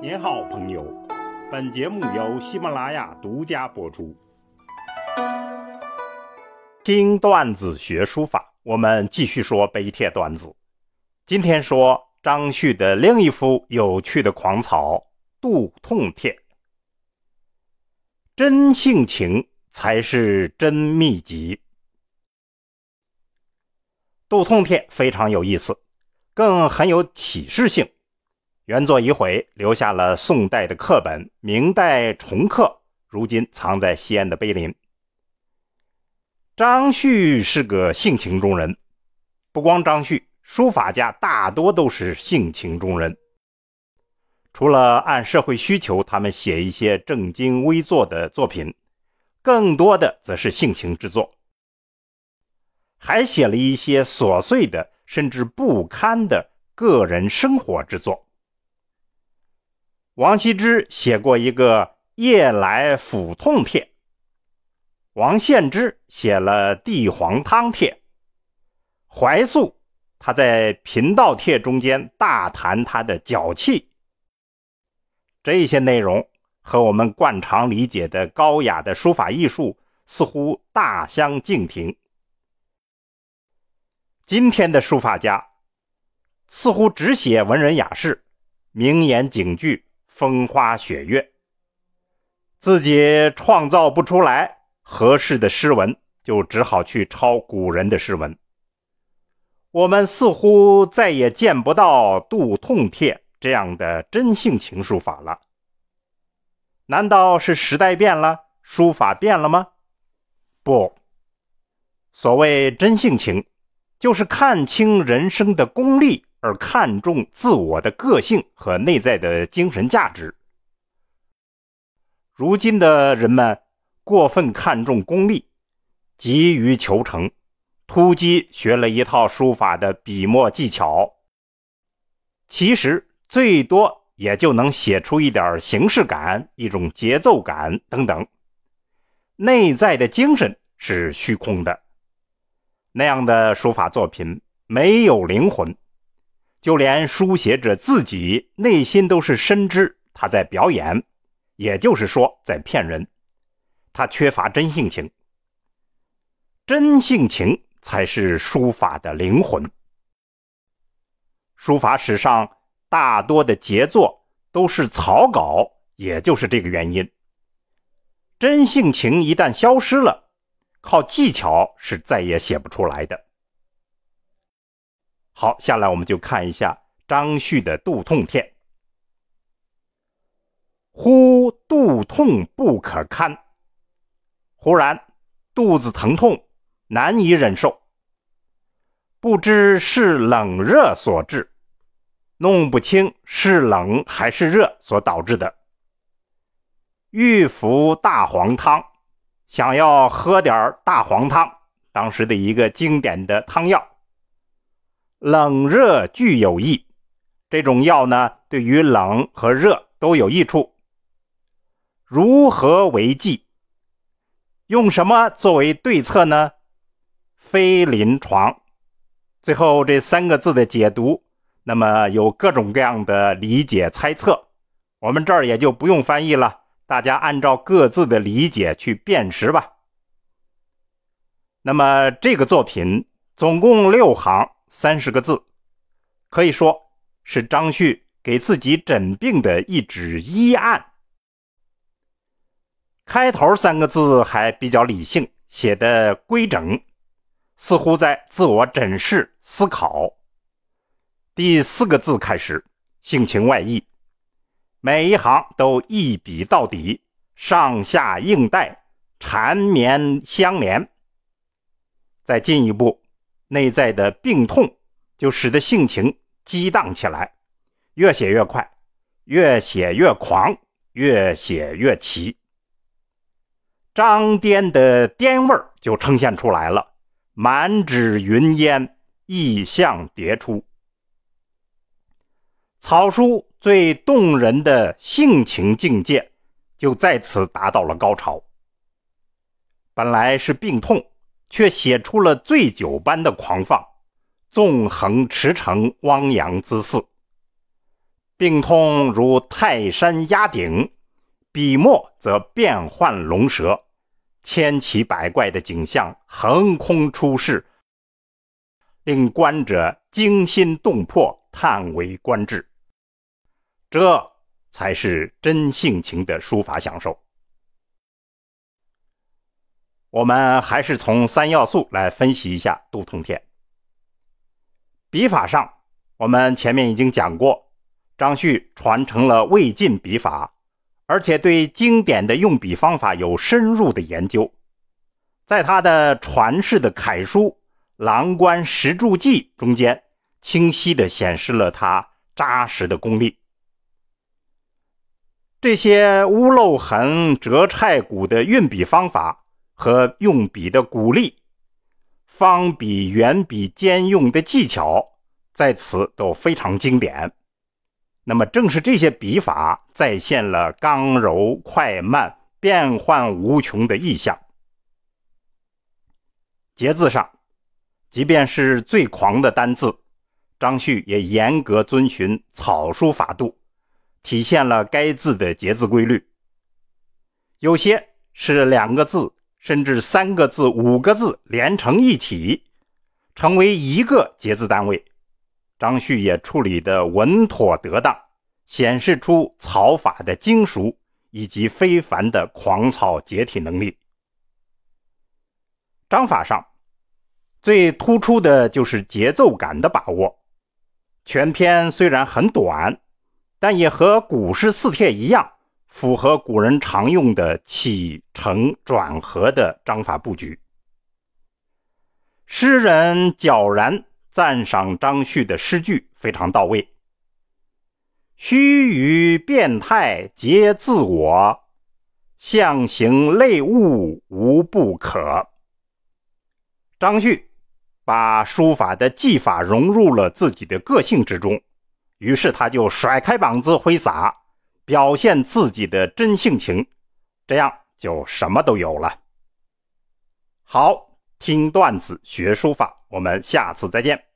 您好，朋友。本节目由喜马拉雅独家播出。听段子学书法，我们继续说碑帖段子。今天说张旭的另一幅有趣的狂草《肚痛帖》。真性情才是真秘籍。《肚痛帖》非常有意思，更很有启示性。原作已毁，留下了宋代的刻本，明代重刻，如今藏在西安的碑林。张旭是个性情中人，不光张旭，书法家大多都是性情中人。除了按社会需求，他们写一些正襟危坐的作品，更多的则是性情之作，还写了一些琐碎的，甚至不堪的个人生活之作。王羲之写过一个《夜来腹痛帖》，王献之写了《地黄汤帖》，怀素他在《贫道帖》中间大谈他的脚气。这些内容和我们惯常理解的高雅的书法艺术似乎大相径庭。今天的书法家似乎只写文人雅士、名言警句。风花雪月，自己创造不出来合适的诗文，就只好去抄古人的诗文。我们似乎再也见不到杜痛帖这样的真性情书法了。难道是时代变了，书法变了吗？不，所谓真性情，就是看清人生的功利。而看重自我的个性和内在的精神价值。如今的人们过分看重功利，急于求成，突击学了一套书法的笔墨技巧，其实最多也就能写出一点形式感、一种节奏感等等，内在的精神是虚空的。那样的书法作品没有灵魂。就连书写者自己内心都是深知他在表演，也就是说在骗人。他缺乏真性情，真性情才是书法的灵魂。书法史上大多的杰作都是草稿，也就是这个原因。真性情一旦消失了，靠技巧是再也写不出来的。好，下来我们就看一下张旭的肚痛帖。忽肚痛不可堪，忽然肚子疼痛，难以忍受。不知是冷热所致，弄不清是冷还是热所导致的。欲服大黄汤，想要喝点大黄汤，当时的一个经典的汤药。冷热俱有益，这种药呢，对于冷和热都有益处。如何为剂？用什么作为对策呢？非临床。最后这三个字的解读，那么有各种各样的理解猜测，我们这儿也就不用翻译了，大家按照各自的理解去辨识吧。那么这个作品总共六行。三十个字，可以说是张旭给自己诊病的一纸医案。开头三个字还比较理性，写的规整，似乎在自我诊视思考。第四个字开始，性情外溢，每一行都一笔到底，上下应带，缠绵相连。再进一步。内在的病痛就使得性情激荡起来，越写越快，越写越狂，越写越奇。张颠的颠味儿就呈现出来了，满纸云烟，意象迭出。草书最动人的性情境界就在此达到了高潮。本来是病痛。却写出了醉酒般的狂放，纵横驰骋，汪洋恣肆。病痛如泰山压顶，笔墨则变幻龙蛇，千奇百怪的景象横空出世，令观者惊心动魄，叹为观止。这才是真性情的书法享受。我们还是从三要素来分析一下《杜通天》。笔法上，我们前面已经讲过。张旭传承了魏晋笔法，而且对经典的用笔方法有深入的研究。在他的传世的楷书《郎官石柱记》中间，清晰地显示了他扎实的功力。这些屋漏痕、折钗骨的运笔方法和用笔的鼓励，方笔、圆笔兼用的技巧，在此都非常经典。那么，正是这些笔法再现了刚柔快慢、变幻无穷的意象。节字上，即便是最狂的单字，张旭也严格遵循草书法度，体现了该字的节字规律。有些是两个字，甚至三个字、五个字连成一体，成为一个节字单位。张旭也处理的稳妥得当，显示出草法的精熟以及非凡的狂草解体能力。章法上最突出的就是节奏感的把握。全篇虽然很短，但也和古诗四帖一样，符合古人常用的起承转合的章法布局。诗人皎然。赞赏张旭的诗句非常到位。须臾变态皆自我，象形类物无不可。张旭把书法的技法融入了自己的个性之中，于是他就甩开膀子挥洒，表现自己的真性情，这样就什么都有了。好，听段子学书法，我们下次再见。